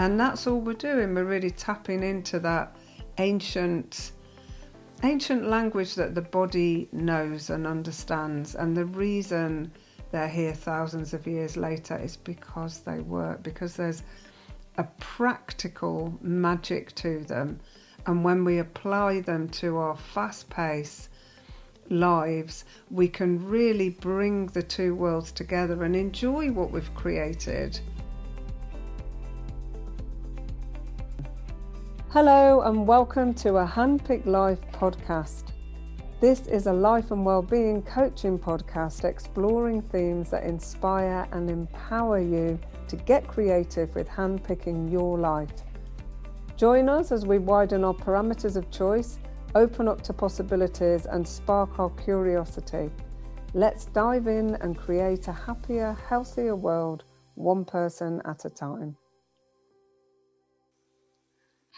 And that's all we're doing. We're really tapping into that ancient ancient language that the body knows and understands. And the reason they're here thousands of years later is because they work, because there's a practical magic to them. And when we apply them to our fast pace lives, we can really bring the two worlds together and enjoy what we've created. Hello, and welcome to a Handpicked Life podcast. This is a life and well-being coaching podcast exploring themes that inspire and empower you to get creative with handpicking your life. Join us as we widen our parameters of choice, open up to possibilities, and spark our curiosity. Let's dive in and create a happier, healthier world, one person at a time.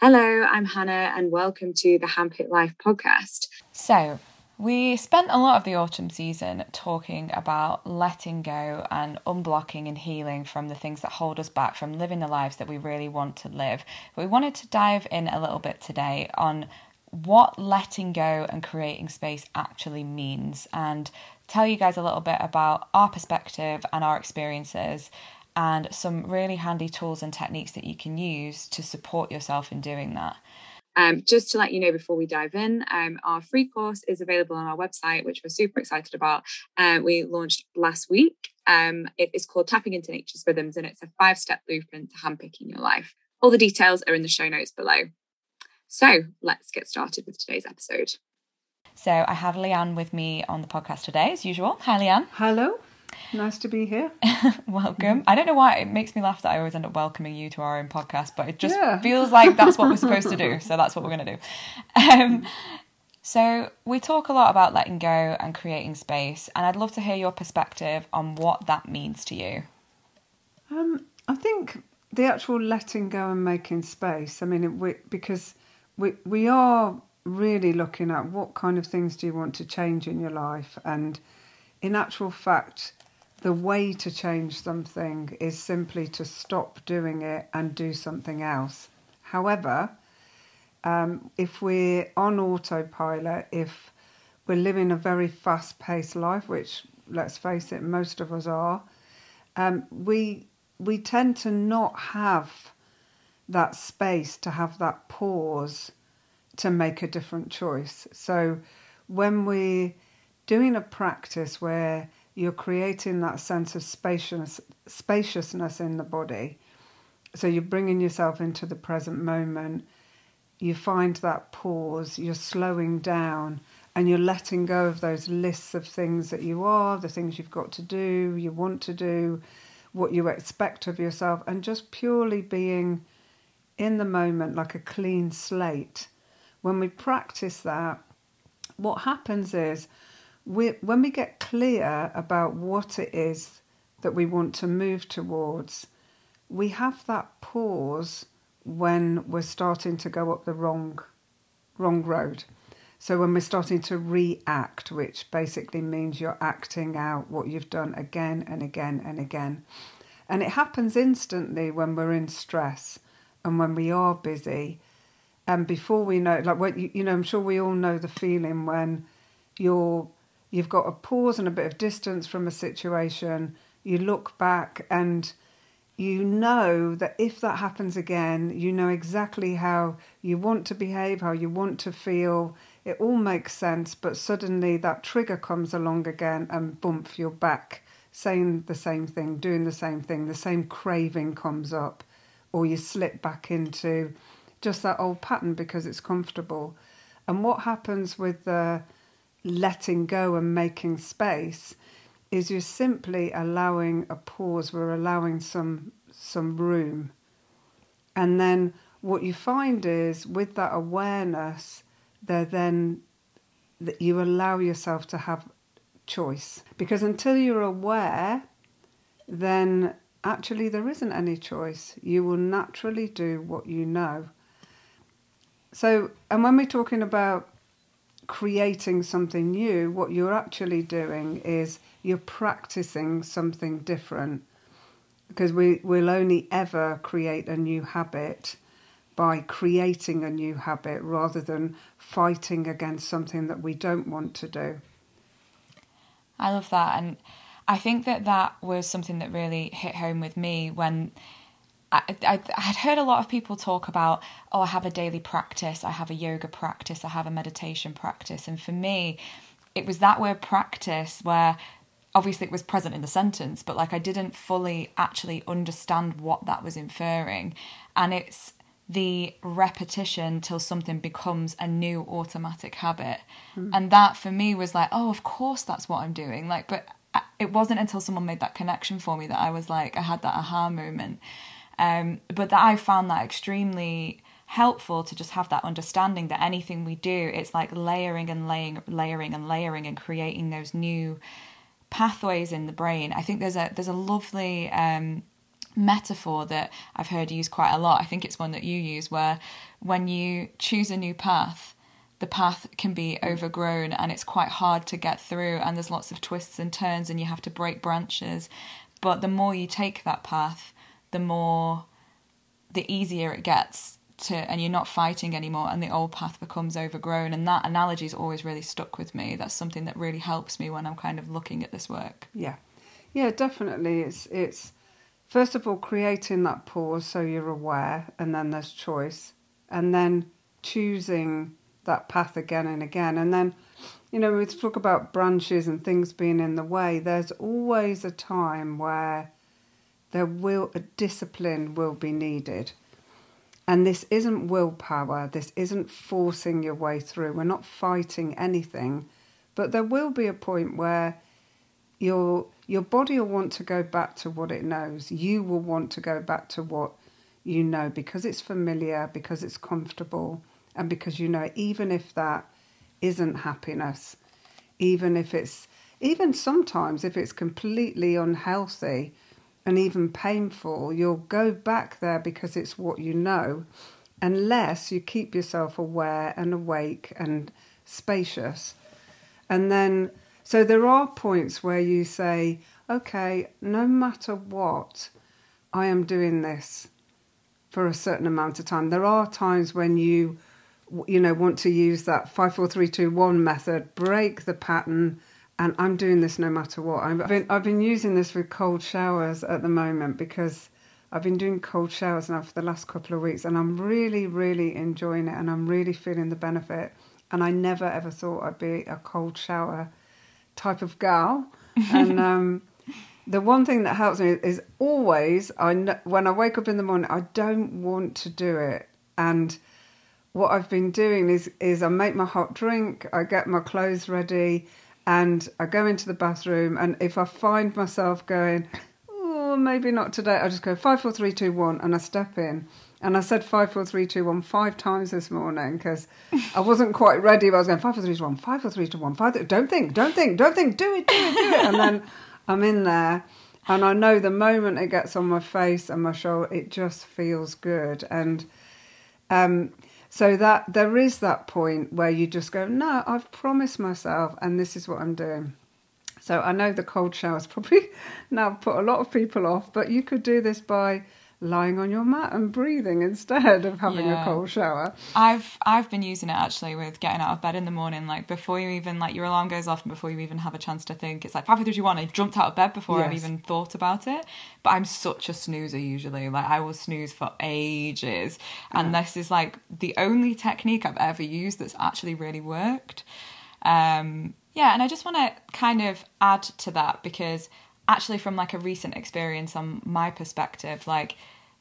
Hello, I'm Hannah, and welcome to the Handpicked Life podcast. So, we spent a lot of the autumn season talking about letting go and unblocking and healing from the things that hold us back from living the lives that we really want to live. But we wanted to dive in a little bit today on what letting go and creating space actually means and tell you guys a little bit about our perspective and our experiences and some really handy tools and techniques that you can use to support yourself in doing that. Um, just to let you know before we dive in, um, our free course is available on our website, which we're super excited about. Uh, we launched last week. Um, it is called Tapping into Nature's Rhythms, and it's a five step blueprint to handpicking your life. All the details are in the show notes below. So let's get started with today's episode. So I have Lianne with me on the podcast today, as usual. Hi, Lianne. Hello. Nice to be here. Welcome. I don't know why it makes me laugh that I always end up welcoming you to our own podcast, but it just yeah. feels like that's what we're supposed to do. So that's what we're going to do. Um, so we talk a lot about letting go and creating space, and I'd love to hear your perspective on what that means to you. Um, I think the actual letting go and making space. I mean, we, because we we are really looking at what kind of things do you want to change in your life, and in actual fact, the way to change something is simply to stop doing it and do something else. However, um, if we're on autopilot, if we're living a very fast paced life, which let's face it, most of us are, um, we we tend to not have that space to have that pause to make a different choice. So when we're doing a practice where you're creating that sense of spacious, spaciousness in the body. So you're bringing yourself into the present moment. You find that pause, you're slowing down, and you're letting go of those lists of things that you are, the things you've got to do, you want to do, what you expect of yourself, and just purely being in the moment like a clean slate. When we practice that, what happens is we, when we get clear about what it is that we want to move towards, we have that pause when we're starting to go up the wrong, wrong road. So when we're starting to react, which basically means you're acting out what you've done again and again and again. And it happens instantly when we're in stress and when we are busy. And before we know, like, you, you know, I'm sure we all know the feeling when you're You've got a pause and a bit of distance from a situation. You look back and you know that if that happens again, you know exactly how you want to behave, how you want to feel. It all makes sense, but suddenly that trigger comes along again and bump, you're back saying the same thing, doing the same thing, the same craving comes up, or you slip back into just that old pattern because it's comfortable. And what happens with the letting go and making space is you're simply allowing a pause. We're allowing some some room. And then what you find is with that awareness there then that you allow yourself to have choice. Because until you're aware then actually there isn't any choice. You will naturally do what you know. So and when we're talking about creating something new, what you're actually doing is you're practicing something different. because we will only ever create a new habit by creating a new habit rather than fighting against something that we don't want to do. I love that. And I think that that was something that really hit home with me when I, I, I had heard a lot of people talk about, oh, I have a daily practice, I have a yoga practice, I have a meditation practice. And for me, it was that word practice where obviously it was present in the sentence, but like I didn't fully actually understand what that was inferring. And it's the repetition till something becomes a new automatic habit. Mm. And that for me was like, oh, of course that's what I'm doing. Like, but it wasn't until someone made that connection for me that I was like, I had that aha moment. Um, but that I found that extremely helpful to just have that understanding that anything we do, it's like layering and layering, layering and layering and creating those new pathways in the brain. I think there's a there's a lovely um, metaphor that I've heard used quite a lot. I think it's one that you use where when you choose a new path, the path can be overgrown and it's quite hard to get through and there's lots of twists and turns and you have to break branches. But the more you take that path, the more the easier it gets to and you're not fighting anymore and the old path becomes overgrown. And that analogy always really stuck with me. That's something that really helps me when i'm kind of looking at this work. Yeah. Yeah definitely. It's it's first of all creating that pause so you're aware and then there's choice. And then choosing that path again and again. And then you know we talk about branches and things being in the way there's always a time where there will a discipline will be needed. And this isn't willpower, this isn't forcing your way through. We're not fighting anything, but there will be a point where your your body will want to go back to what it knows. You will want to go back to what you know because it's familiar, because it's comfortable, and because you know even if that isn't happiness, even if it's even sometimes if it's completely unhealthy, and even painful, you'll go back there because it's what you know, unless you keep yourself aware and awake and spacious. And then, so there are points where you say, okay, no matter what, I am doing this for a certain amount of time. There are times when you, you know, want to use that five, four, three, two, one method, break the pattern and I'm doing this no matter what. I've been I've been using this with cold showers at the moment because I've been doing cold showers now for the last couple of weeks, and I'm really really enjoying it, and I'm really feeling the benefit. And I never ever thought I'd be a cold shower type of gal, and. Um, the one thing that helps me is always I know, when I wake up in the morning I don't want to do it and what I've been doing is is I make my hot drink I get my clothes ready and I go into the bathroom, and if I find myself going, oh, maybe not today, I just go five, four, three, two, one, and I step in. And I said five, four, three, two, one five times this morning because I wasn't quite ready. But I was going five, four, three, two, one, five, four, three, two, one, five. Don't think, don't think, don't think. Do it, do it, do it. And then I'm in there, and I know the moment it gets on my face and my shoulder, it just feels good. And um, so that there is that point where you just go, no, I've promised myself, and this is what I'm doing. So I know the cold showers probably now put a lot of people off, but you could do this by lying on your mat and breathing instead of having yeah. a cold shower. I've I've been using it actually with getting out of bed in the morning, like before you even like your alarm goes off and before you even have a chance to think. It's like five, four, three, two, one. I jumped out of bed before yes. I've even thought about it. But I'm such a snoozer usually. Like I will snooze for ages, and yeah. this is like the only technique I've ever used that's actually really worked. Um, yeah, and I just want to kind of add to that because actually from like a recent experience on my perspective like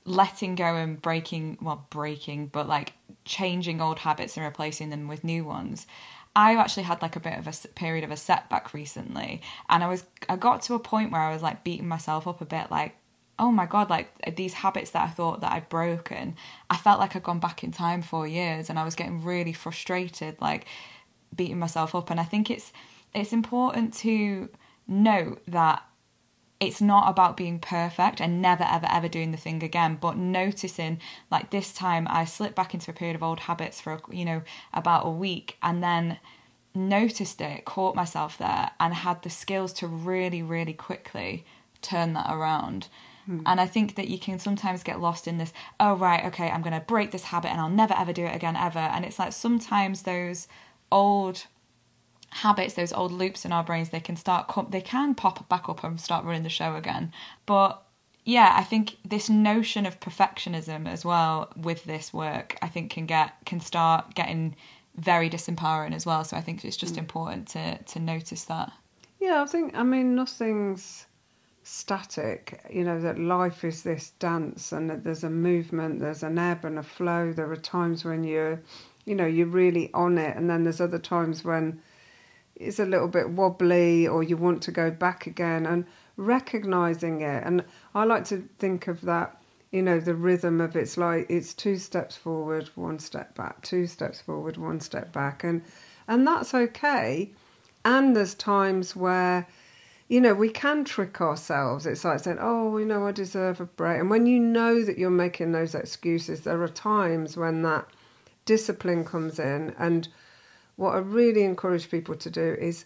letting go and breaking well breaking but like changing old habits and replacing them with new ones. I actually had like a bit of a period of a setback recently and i was i got to a point where i was like beating myself up a bit like oh my god like these habits that i thought that i'd broken i felt like i'd gone back in time four years and i was getting really frustrated like beating myself up. And i think it's it's important to note that it's not about being perfect and never ever ever doing the thing again but noticing like this time i slipped back into a period of old habits for you know about a week and then noticed it caught myself there and had the skills to really really quickly turn that around Mm. And I think that you can sometimes get lost in this, oh, right, okay, I'm going to break this habit and I'll never ever do it again, ever. And it's like sometimes those old habits, those old loops in our brains, they can start, they can pop back up and start running the show again. But yeah, I think this notion of perfectionism as well with this work, I think can get can start getting very disempowering as well. So I think it's just mm. important to to notice that. Yeah, I think I mean nothing's static. You know that life is this dance, and that there's a movement, there's an ebb and a flow. There are times when you're, you know, you're really on it, and then there's other times when it's a little bit wobbly, or you want to go back again, and recognizing it. And I like to think of that, you know, the rhythm of it's like it's two steps forward, one step back, two steps forward, one step back. And and that's okay. And there's times where, you know, we can trick ourselves. It's like saying, oh, you know, I deserve a break. And when you know that you're making those excuses, there are times when that discipline comes in. And what I really encourage people to do is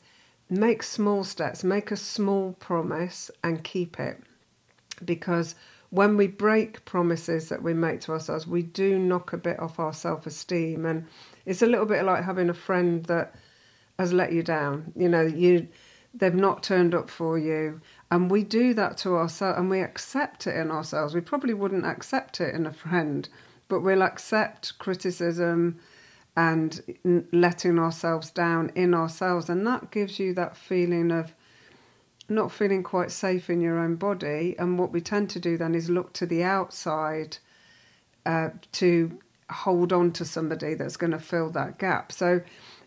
make small steps, make a small promise and keep it. Because when we break promises that we make to ourselves, we do knock a bit off our self esteem. And it's a little bit like having a friend that has let you down. You know, you they've not turned up for you. And we do that to ourselves and we accept it in ourselves. We probably wouldn't accept it in a friend, but we'll accept criticism and letting ourselves down in ourselves. And that gives you that feeling of not feeling quite safe in your own body. And what we tend to do then is look to the outside uh, to hold on to somebody that's going to fill that gap. So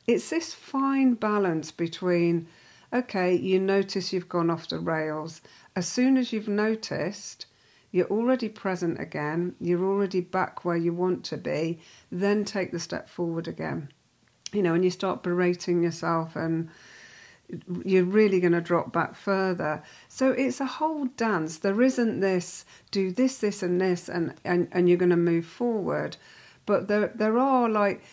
it's this fine balance between, okay, you notice you've gone off the rails. As soon as you've noticed, you're already present again, you're already back where you want to be, then take the step forward again. You know, and you start berating yourself and you're really going to drop back further. So it's a whole dance. There isn't this do this, this, and this, and, and, and you're going to move forward. But there, there are like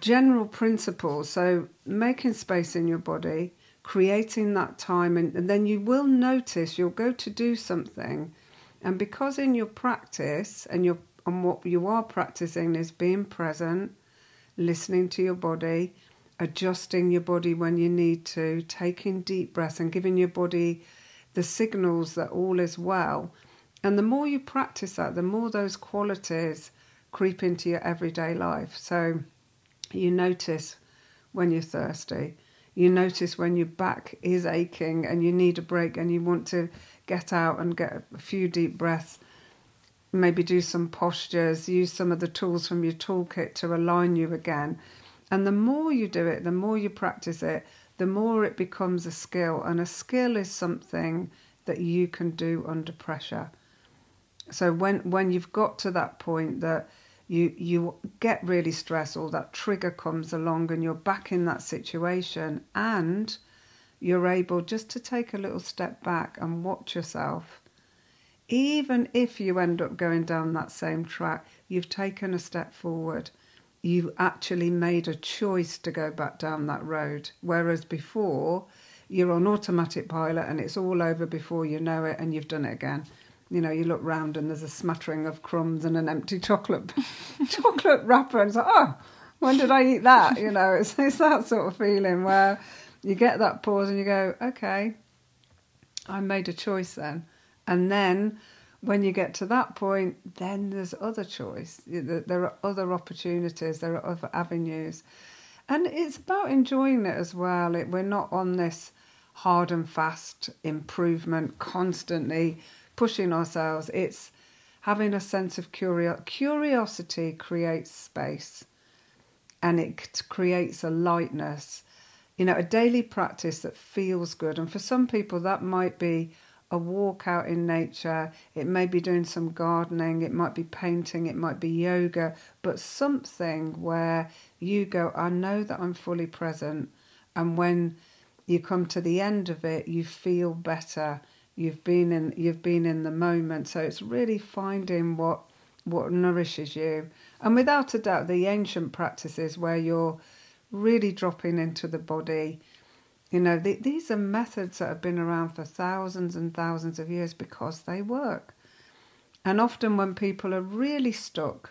general principles. So making space in your body, creating that time, and, and then you will notice you'll go to do something and because in your practice and your and what you are practicing is being present, listening to your body, adjusting your body when you need to, taking deep breaths and giving your body the signals that all is well. And the more you practice that, the more those qualities creep into your everyday life. So you notice when you're thirsty. You notice when your back is aching and you need a break and you want to get out and get a few deep breaths. Maybe do some postures, use some of the tools from your toolkit to align you again. And the more you do it, the more you practice it, the more it becomes a skill. And a skill is something that you can do under pressure. So when when you've got to that point that you you get really stressed or that trigger comes along and you're back in that situation and you're able just to take a little step back and watch yourself. Even if you end up going down that same track, you've taken a step forward. You actually made a choice to go back down that road. Whereas before, you're on automatic pilot and it's all over before you know it and you've done it again. You know, you look round and there's a smattering of crumbs and an empty chocolate chocolate wrapper and it's like, oh, when did I eat that? You know, it's, it's that sort of feeling where you get that pause and you go, okay, I made a choice then. And then when you get to that point, then there's other choice. There are other opportunities, there are other avenues. And it's about enjoying it as well. It, we're not on this hard and fast improvement, constantly pushing ourselves. It's having a sense of curiosity. Curiosity creates space and it creates a lightness you know, a daily practice that feels good. And for some people, that might be a walk out in nature, it may be doing some gardening, it might be painting, it might be yoga, but something where you go, I know that I'm fully present. And when you come to the end of it, you feel better. You've been in you've been in the moment. So it's really finding what what nourishes you. And without a doubt the ancient practices where you're really dropping into the body. You know, the, these are methods that have been around for thousands and thousands of years because they work. And often, when people are really stuck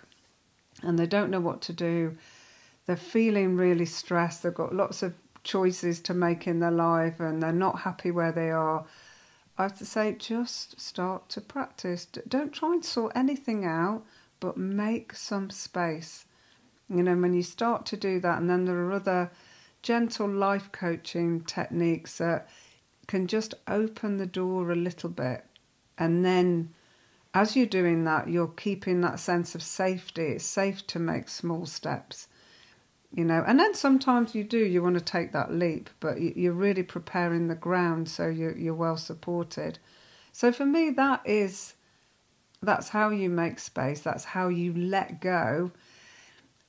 and they don't know what to do, they're feeling really stressed, they've got lots of choices to make in their life, and they're not happy where they are. I have to say, just start to practice. Don't try and sort anything out, but make some space. You know, when you start to do that, and then there are other gentle life coaching techniques that can just open the door a little bit. And then, as you're doing that, you're keeping that sense of safety. It's safe to make small steps, you know. And then sometimes you do, you want to take that leap, but you're really preparing the ground so you're, well supported. So for me, that is that's how you make space. That's how you let go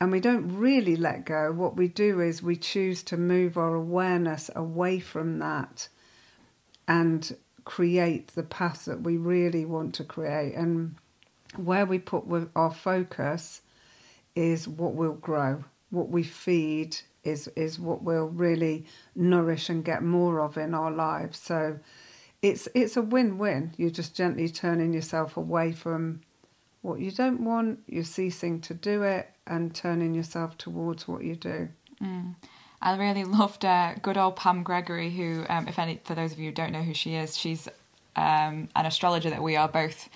and we don't really let go. What we do is we choose to move our awareness away from that and create the path that we really want to create. And where we put our focus is what will grow. What we feed is is what will really nourish and get more of in our lives. So it's it's a win-win. You're just gently turning yourself away from what you don't want, you're ceasing to do it, and turning yourself towards what you do. Mm. I really loved uh, good old Pam Gregory, who, um, if any, for those of you who don't know who she is, she's um, an astrologer that we are both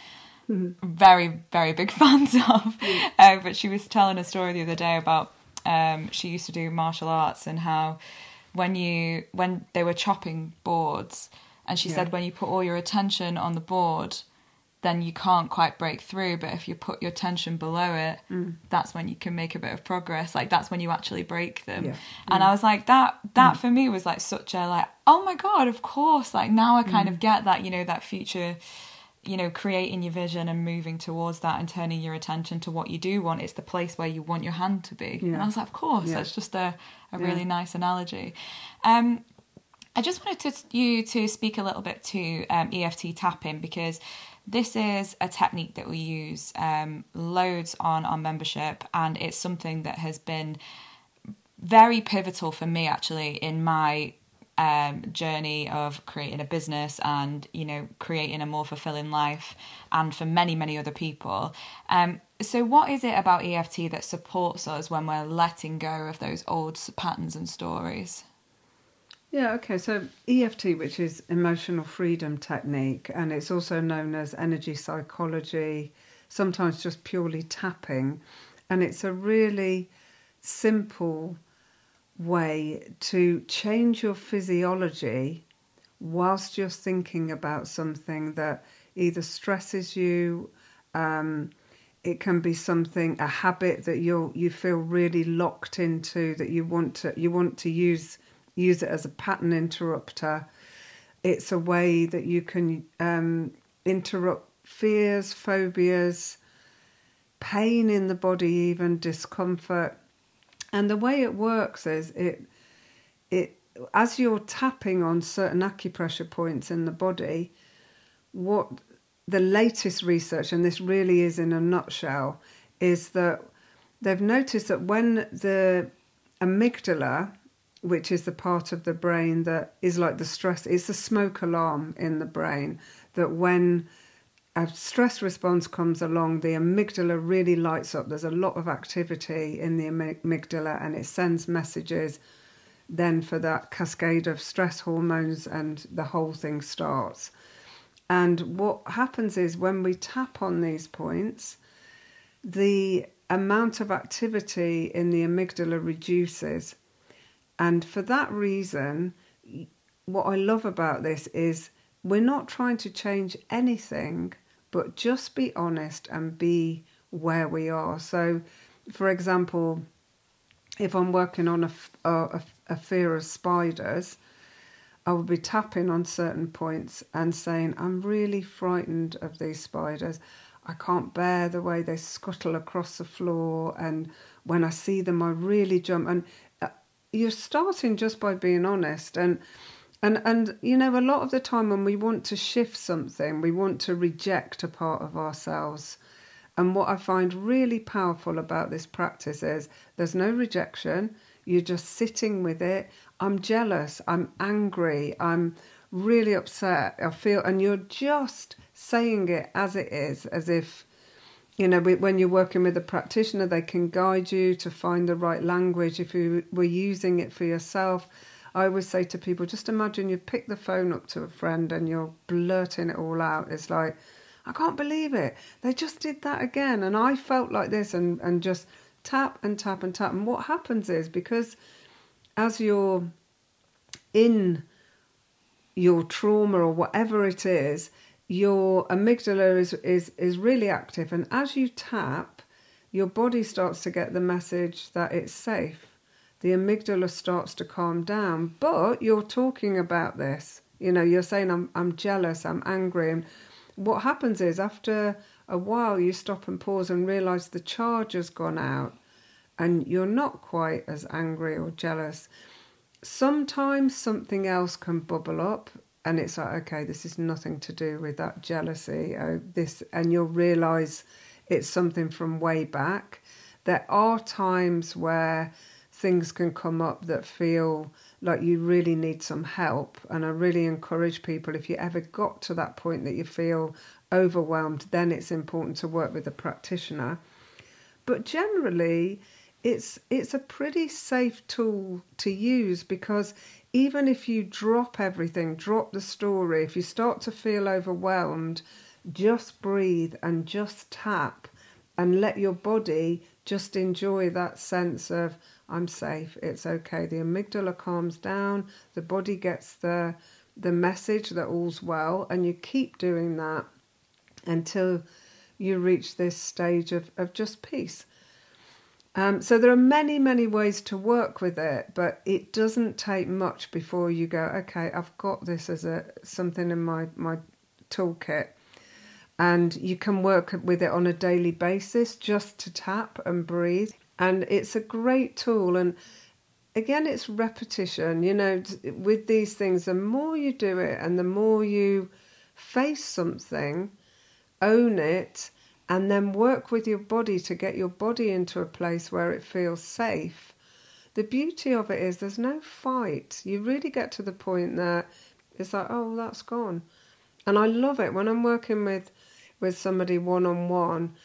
mm-hmm. very, very big fans of. Uh, but she was telling a story the other day about um, she used to do martial arts and how when you when they were chopping boards, and she yeah. said when you put all your attention on the board, then you can't quite break through. But if you put your tension below it, mm. that's when you can make a bit of progress. Like that's when you actually break them. Yeah. And I was like, that that mm. for me was like such a like, oh my god, of course. Like now I kind mm. of get that, you know, that future, you know, creating your vision and moving towards that and turning your attention to what you do want. It's the place where you want your hand to be. Yeah. And I was like, of course, yeah. that's just a, a really nice analogy. Um I just wanted to, you to speak a little bit to um, EFT tapping because this is a technique that we use um, loads on our membership, and it's something that has been very pivotal for me actually in my um, journey of creating a business and you know creating a more fulfilling life, and for many many other people. Um, so, what is it about EFT that supports us when we're letting go of those old patterns and stories? Yeah, okay. So EFT, which is emotional freedom technique, and it's also known as energy psychology, sometimes just purely tapping. And it's a really simple way to change your physiology whilst you're thinking about something that either stresses you, um, it can be something a habit that you you feel really locked into that you want to you want to use use it as a pattern interrupter. It's a way that you can um, interrupt fears, phobias, pain in the body, even discomfort. And the way it works is it it as you're tapping on certain acupressure points in the body, what the latest research, and this really is in a nutshell, is that they've noticed that when the amygdala which is the part of the brain that is like the stress, it's the smoke alarm in the brain that when a stress response comes along, the amygdala really lights up. There's a lot of activity in the amygdala and it sends messages then for that cascade of stress hormones and the whole thing starts. And what happens is when we tap on these points, the amount of activity in the amygdala reduces and for that reason, what I love about this is we're not trying to change anything, but just be honest and be where we are. So, for example, if I'm working on a, a, a fear of spiders, I will be tapping on certain points and saying, I'm really frightened of these spiders. I can't bear the way they scuttle across the floor, and when I see them, I really jump. And you're starting just by being honest and and and you know a lot of the time when we want to shift something we want to reject a part of ourselves. And what i find really powerful about this practice is there's no rejection. You're just sitting with it. I'm jealous. I'm angry. I'm really upset. I feel, and you're just saying it as it is, as if, you know, when you're working with a practitioner, they can guide you to find the right language. If you were using it for yourself, I always say to people, just imagine you pick the phone up to a friend and you're blurting it all out. It's like, I can't believe it. They just did that again. And I felt like this and, and just tap and tap and tap. And what happens is because as you're in your trauma or whatever it is, your amygdala is, is, is really active. And as you tap, your body starts to get the message that it's safe. The amygdala starts to calm down. But you're talking about this. You know, you're saying, I'm, I'm jealous, I'm angry. And what happens is, after a while, you stop and pause and realize the charge has gone out and you're not quite as angry or jealous sometimes something else can bubble up and it's like okay this is nothing to do with that jealousy. Oh, this and you'll realize it's something from way back. There are times where things can come up that feel like you really need some help. And i really encourage people if you ever got to that point that you feel overwhelmed then it's important to work with a practitioner. But generally it's it's a pretty safe tool to use because even if you drop everything, drop the story, if you start to feel overwhelmed, just breathe and just tap and let your body just enjoy that sense of I'm safe, it's okay. The amygdala calms down, the body gets the the message that all's well, and you keep doing that until you reach this stage of, of just peace. Um, so there are many, many ways to work with it, but it doesn't take much before you go, okay, I've got this as a something in my my toolkit, and you can work with it on a daily basis just to tap and breathe, and it's a great tool. And again, it's repetition. You know, with these things, the more you do it, and the more you face something, own it and then work with your body to get your body into a place where it feels safe. The beauty of it is there's no fight. You really get to the point that it's like, oh, that's gone. And I love it when I'm working with with somebody one on one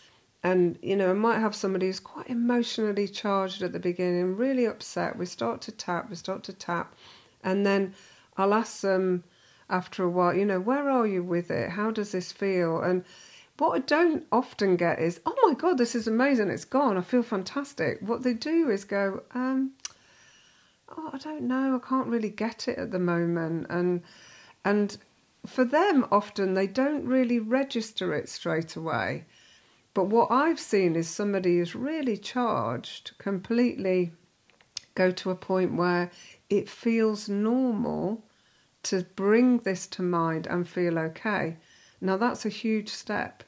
and you know, I might have somebody who's quite emotionally charged at the beginning, really upset. We start to tap, we start to tap, and then I'll ask them after a while, you know, where are you with it? How does this feel? And what I don't often get is, oh my God, this is amazing, it's gone, I feel fantastic. What they do is go, um, oh, I don't know, I can't really get it at the moment. And, and for them, often they don't really register it straight away. But what I've seen is somebody is really charged, completely go to a point where it feels normal to bring this to mind and feel okay. Now, that's a huge step,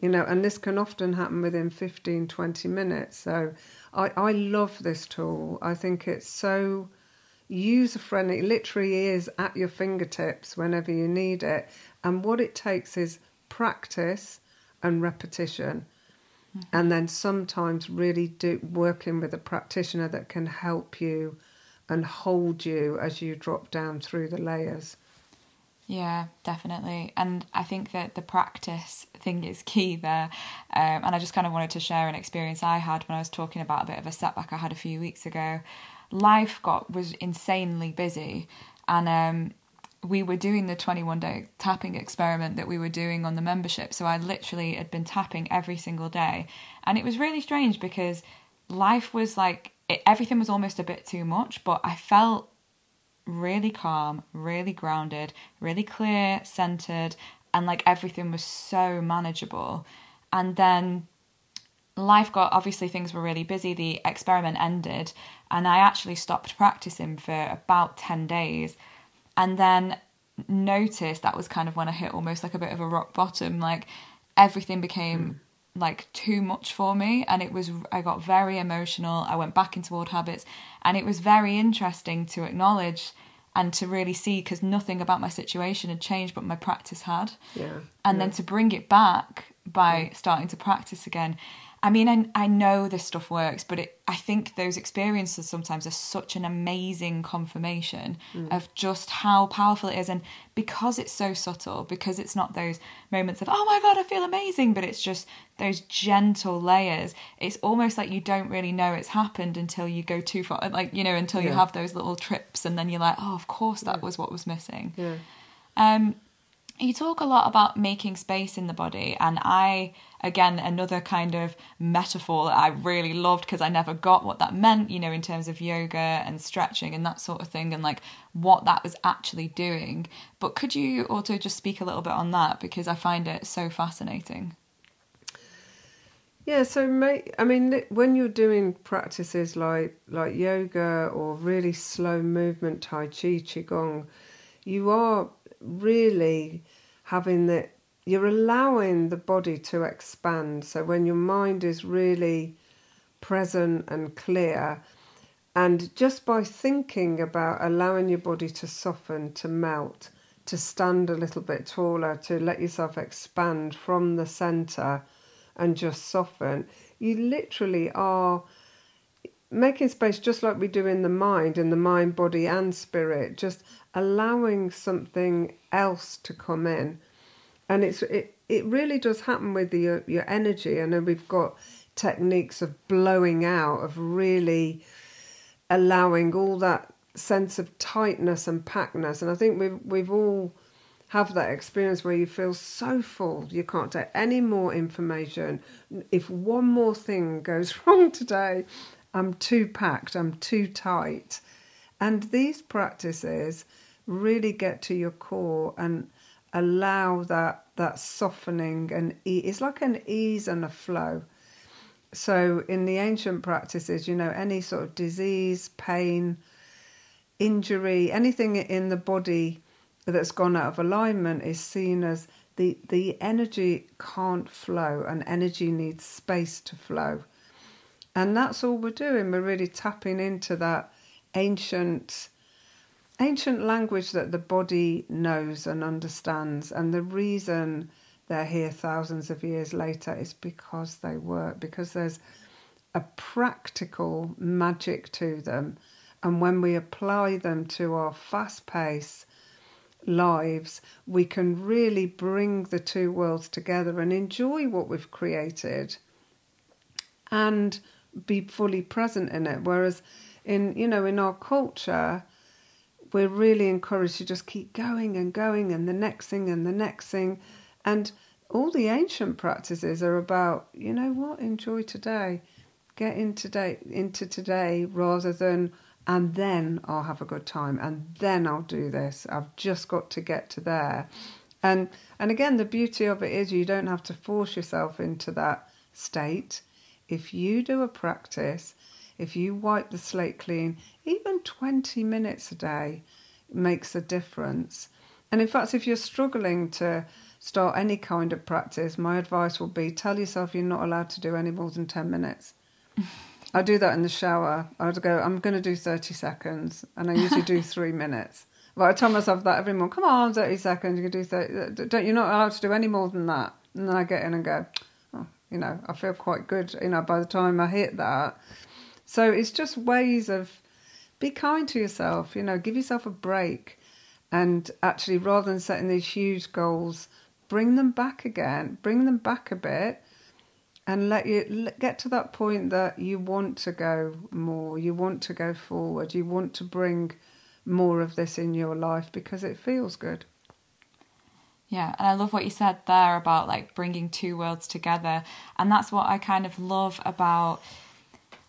you know, and this can often happen within 15, 20 minutes. So I, I love this tool. I think it's so user friendly. It literally is at your fingertips whenever you need it. And what it takes is practice and repetition. Mm-hmm. And then sometimes really do working with a practitioner that can help you and hold you as you drop down through the layers. Yeah, definitely. And I think that the practice thing is key there. Um, and I just kind of wanted to share an experience I had when I was talking about a bit of a setback I had a few weeks ago. Life got was insanely busy, and um, we were doing the 21 day tapping experiment that we were doing on the membership. So I literally had been tapping every single day, and it was really strange because life was like it, everything was almost a bit too much, but I felt really calm, really grounded, really clear, centered, and like everything was so manageable. And then life got obviously things were really busy. The experiment ended, and I actually stopped practicing for about 10 days. And then noticed that was kind of when I hit almost like a bit of a rock bottom. Like everything became. Hmm. Like too much for me and it was I got very emotional. I went back into old habits and it was very interesting to acknowledge and to really see because nothing about my situation had changed but my practice had. Yeah. And yeah. then to bring it back by starting to practice again I mean, I, I know this stuff works, but it, I think those experiences sometimes are such an amazing confirmation mm. of just how powerful it is. And because it's so subtle, because it's not those moments of, oh my God, I feel amazing, but it's just those gentle layers, it's almost like you don't really know it's happened until you go too far, like, you know, until yeah. you have those little trips and then you're like, oh, of course that yeah. was what was missing. Yeah. Um, you talk a lot about making space in the body, and I, again, another kind of metaphor that I really loved because I never got what that meant, you know, in terms of yoga and stretching and that sort of thing, and like what that was actually doing. But could you also just speak a little bit on that because I find it so fascinating? Yeah, so I mean, when you're doing practices like like yoga or really slow movement, tai chi, qigong, you are really having that you're allowing the body to expand. So when your mind is really present and clear, and just by thinking about allowing your body to soften, to melt, to stand a little bit taller, to let yourself expand from the center and just soften, you literally are making space just like we do in the mind, in the mind, body, and spirit, just allowing something else to come in. And it's it, it really does happen with your, your energy. I know we've got techniques of blowing out, of really allowing all that sense of tightness and packness. And I think we've we've all have that experience where you feel so full you can't take any more information. If one more thing goes wrong today, I'm too packed, I'm too tight. And these practices really get to your core and allow that that softening and e- it's like an ease and a flow. So in the ancient practices, you know, any sort of disease, pain, injury, anything in the body that's gone out of alignment is seen as the the energy can't flow and energy needs space to flow. And that's all we're doing. We're really tapping into that ancient ancient language that the body knows and understands. And the reason they're here thousands of years later is because they work, because there's a practical magic to them. And when we apply them to our fast pace lives, we can really bring the two worlds together and enjoy what we've created and be fully present in it. Whereas in you know in our culture, we're really encouraged to just keep going and going and the next thing and the next thing. And all the ancient practices are about, you know what, enjoy today. Get in today into today rather than and then I'll have a good time and then I'll do this. I've just got to get to there. And and again the beauty of it is you don't have to force yourself into that state. If you do a practice if you wipe the slate clean, even 20 minutes a day makes a difference. And in fact, if you're struggling to start any kind of practice, my advice will be tell yourself you're not allowed to do any more than 10 minutes. I do that in the shower. I would go, I'm going to do 30 seconds, and I usually do three minutes. But I tell myself that every morning, come on, 30 seconds, you can do 30. Don't, you're not allowed to do any more than that. And then I get in and go, you know, I feel quite good, you know, by the time I hit that. So it's just ways of be kind to yourself, you know, give yourself a break. And actually, rather than setting these huge goals, bring them back again, bring them back a bit, and let you get to that point that you want to go more, you want to go forward, you want to bring more of this in your life because it feels good. Yeah, and I love what you said there about like bringing two worlds together. And that's what I kind of love about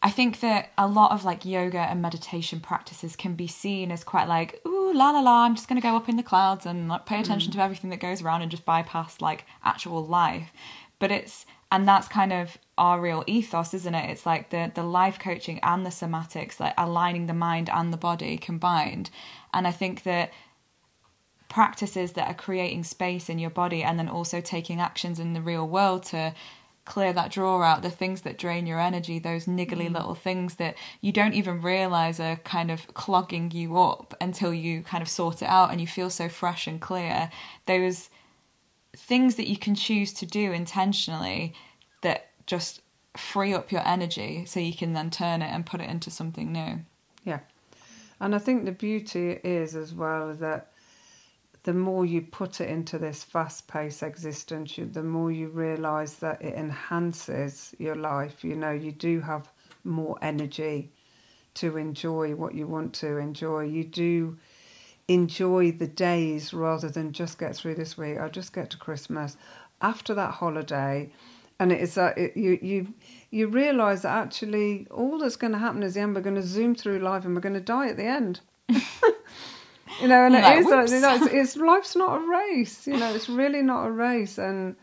I think that a lot of like yoga and meditation practices can be seen as quite like, ooh, la la la, I'm just going to go up in the clouds and like pay attention mm. to everything that goes around and just bypass like actual life. But it's, and that's kind of our real ethos, isn't it? It's like the, the life coaching and the somatics, like aligning the mind and the body combined. And I think that practices that are creating space in your body and then also taking actions in the real world to clear that drawer out, the things that drain your energy, those niggly mm. little things that you don't even realize are kind of clogging you up until you kind of sort it out and you feel so fresh and clear. Those things that you can choose to do intentionally that just free up your energy so you can then turn it and put it into something new. Yeah. And I think the beauty is as well that the more you put it into this fast paced existence, you, the more you realize that it enhances your life. You know, you do have more energy to enjoy what you want to enjoy. You do enjoy the days rather than just get through this week. I'll just get to Christmas. After that holiday, and it is that it, you you you realise that actually all that's going to happen is the end. We're going to zoom through life, and we're going to die at the end. you know, and like, it is you know, it's, it's life's not a race. You know, it's really not a race, and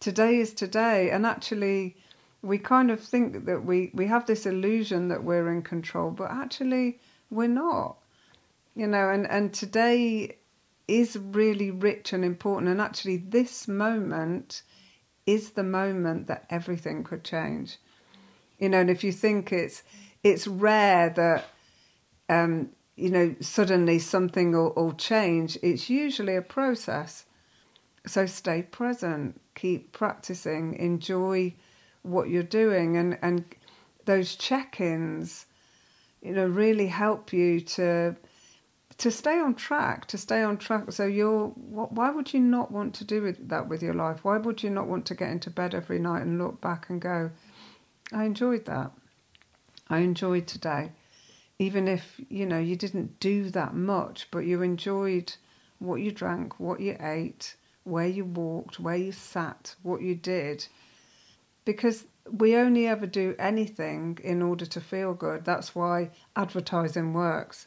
today is today, and actually we kind of think that we, we have this illusion that we're in control, but actually we're not. You know, and, and today is really rich and important. And actually, this moment is the moment that everything could change. You know, and if you think it's it's rare that um, you know suddenly something will, will change, it's usually a process. So stay present, keep practicing, enjoy what you're doing. And and those check-ins you know really help you to to stay on track to stay on track. So you're why would you not want to do that with your life? Why would you not want to get into bed every night and look back and go i enjoyed that. I enjoyed today even if you know you didn't do that much but you enjoyed what you drank what you ate where you walked where you sat what you did because we only ever do anything in order to feel good. That's why advertising works.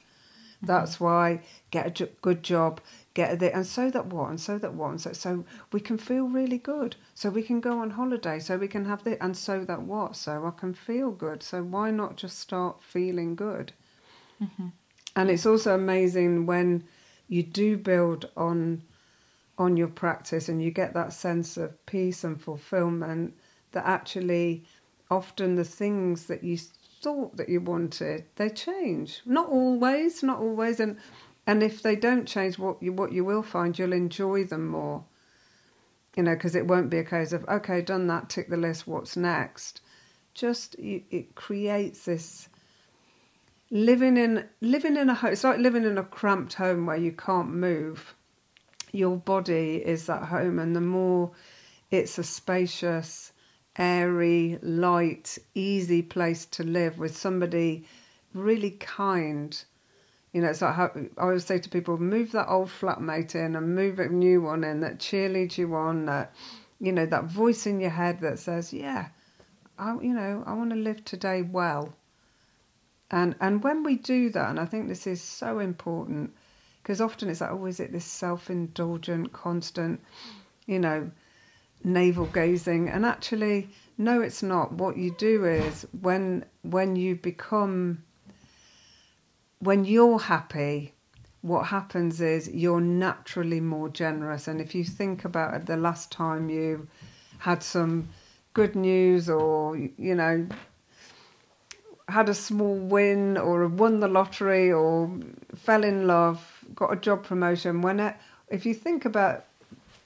Mm-hmm. That's why get a good job, get a it, and so that what, and so that what, and so so we can feel really good. So we can go on holiday. So we can have the and so that what. So I can feel good. So why not just start feeling good? Mm-hmm. And it's also amazing when you do build on on your practice and you get that sense of peace and fulfillment that actually often the things that you thought that you wanted they change. Not always not always. And and if they don't change what you what you will find you'll enjoy them more. You know because it won't be a case of okay done that tick the list what's next? Just it creates this living in living in a home it's like living in a cramped home where you can't move. Your body is that home and the more it's a spacious airy, light, easy place to live with somebody really kind. You know, it's like I always say to people, move that old flatmate in and move a new one in that cheerleads you on, that, you know, that voice in your head that says, yeah, I, you know, I want to live today well. And, and when we do that, and I think this is so important, because often it's like, oh, is it this self indulgent, constant, you know, navel gazing. And actually no it's not. What you do is when when you become when you're happy what happens is you're naturally more generous. And if you think about it the last time you had some good news or you know had a small win or won the lottery or fell in love got a job promotion when it if you think about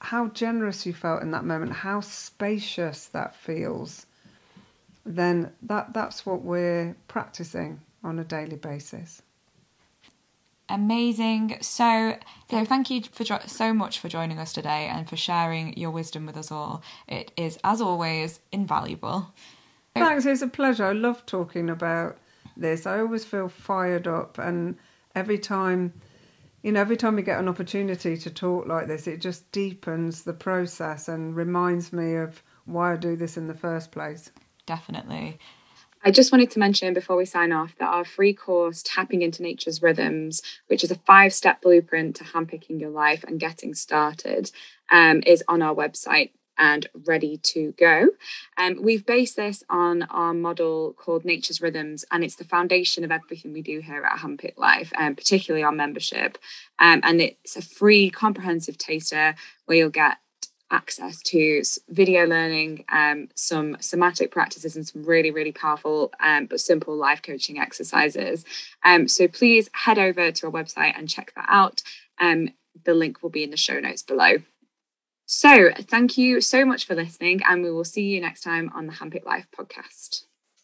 how generous you felt in that moment, how spacious that feels, then that, that's what we're practicing on a daily basis. Amazing. So, so thank you for jo- so much for joining us today and for sharing your wisdom with us all. It is, as always, invaluable. Thanks. It's a pleasure. I love talking about this. I always feel fired up, and every time you know, every time we get an opportunity to talk like this, it just deepens the process and reminds me of why I do this in the first place. Definitely. I just wanted to mention before we sign off that our free course, Tapping into Nature's Rhythms, which is a five step blueprint to handpicking your life and getting started, um, is on our website and ready to go. Um, we've based this on our model called Nature's Rhythms, and it's the foundation of everything we do here at Handpicked Life, um, particularly our membership. Um, and it's a free, comprehensive taster where you'll get access to video learning, um, some somatic practices, and some really, really powerful um, but simple life coaching exercises. Um, so please head over to our website and check that out. Um, the link will be in the show notes below. So, thank you so much for listening, and we will see you next time on the Handpicked Life podcast.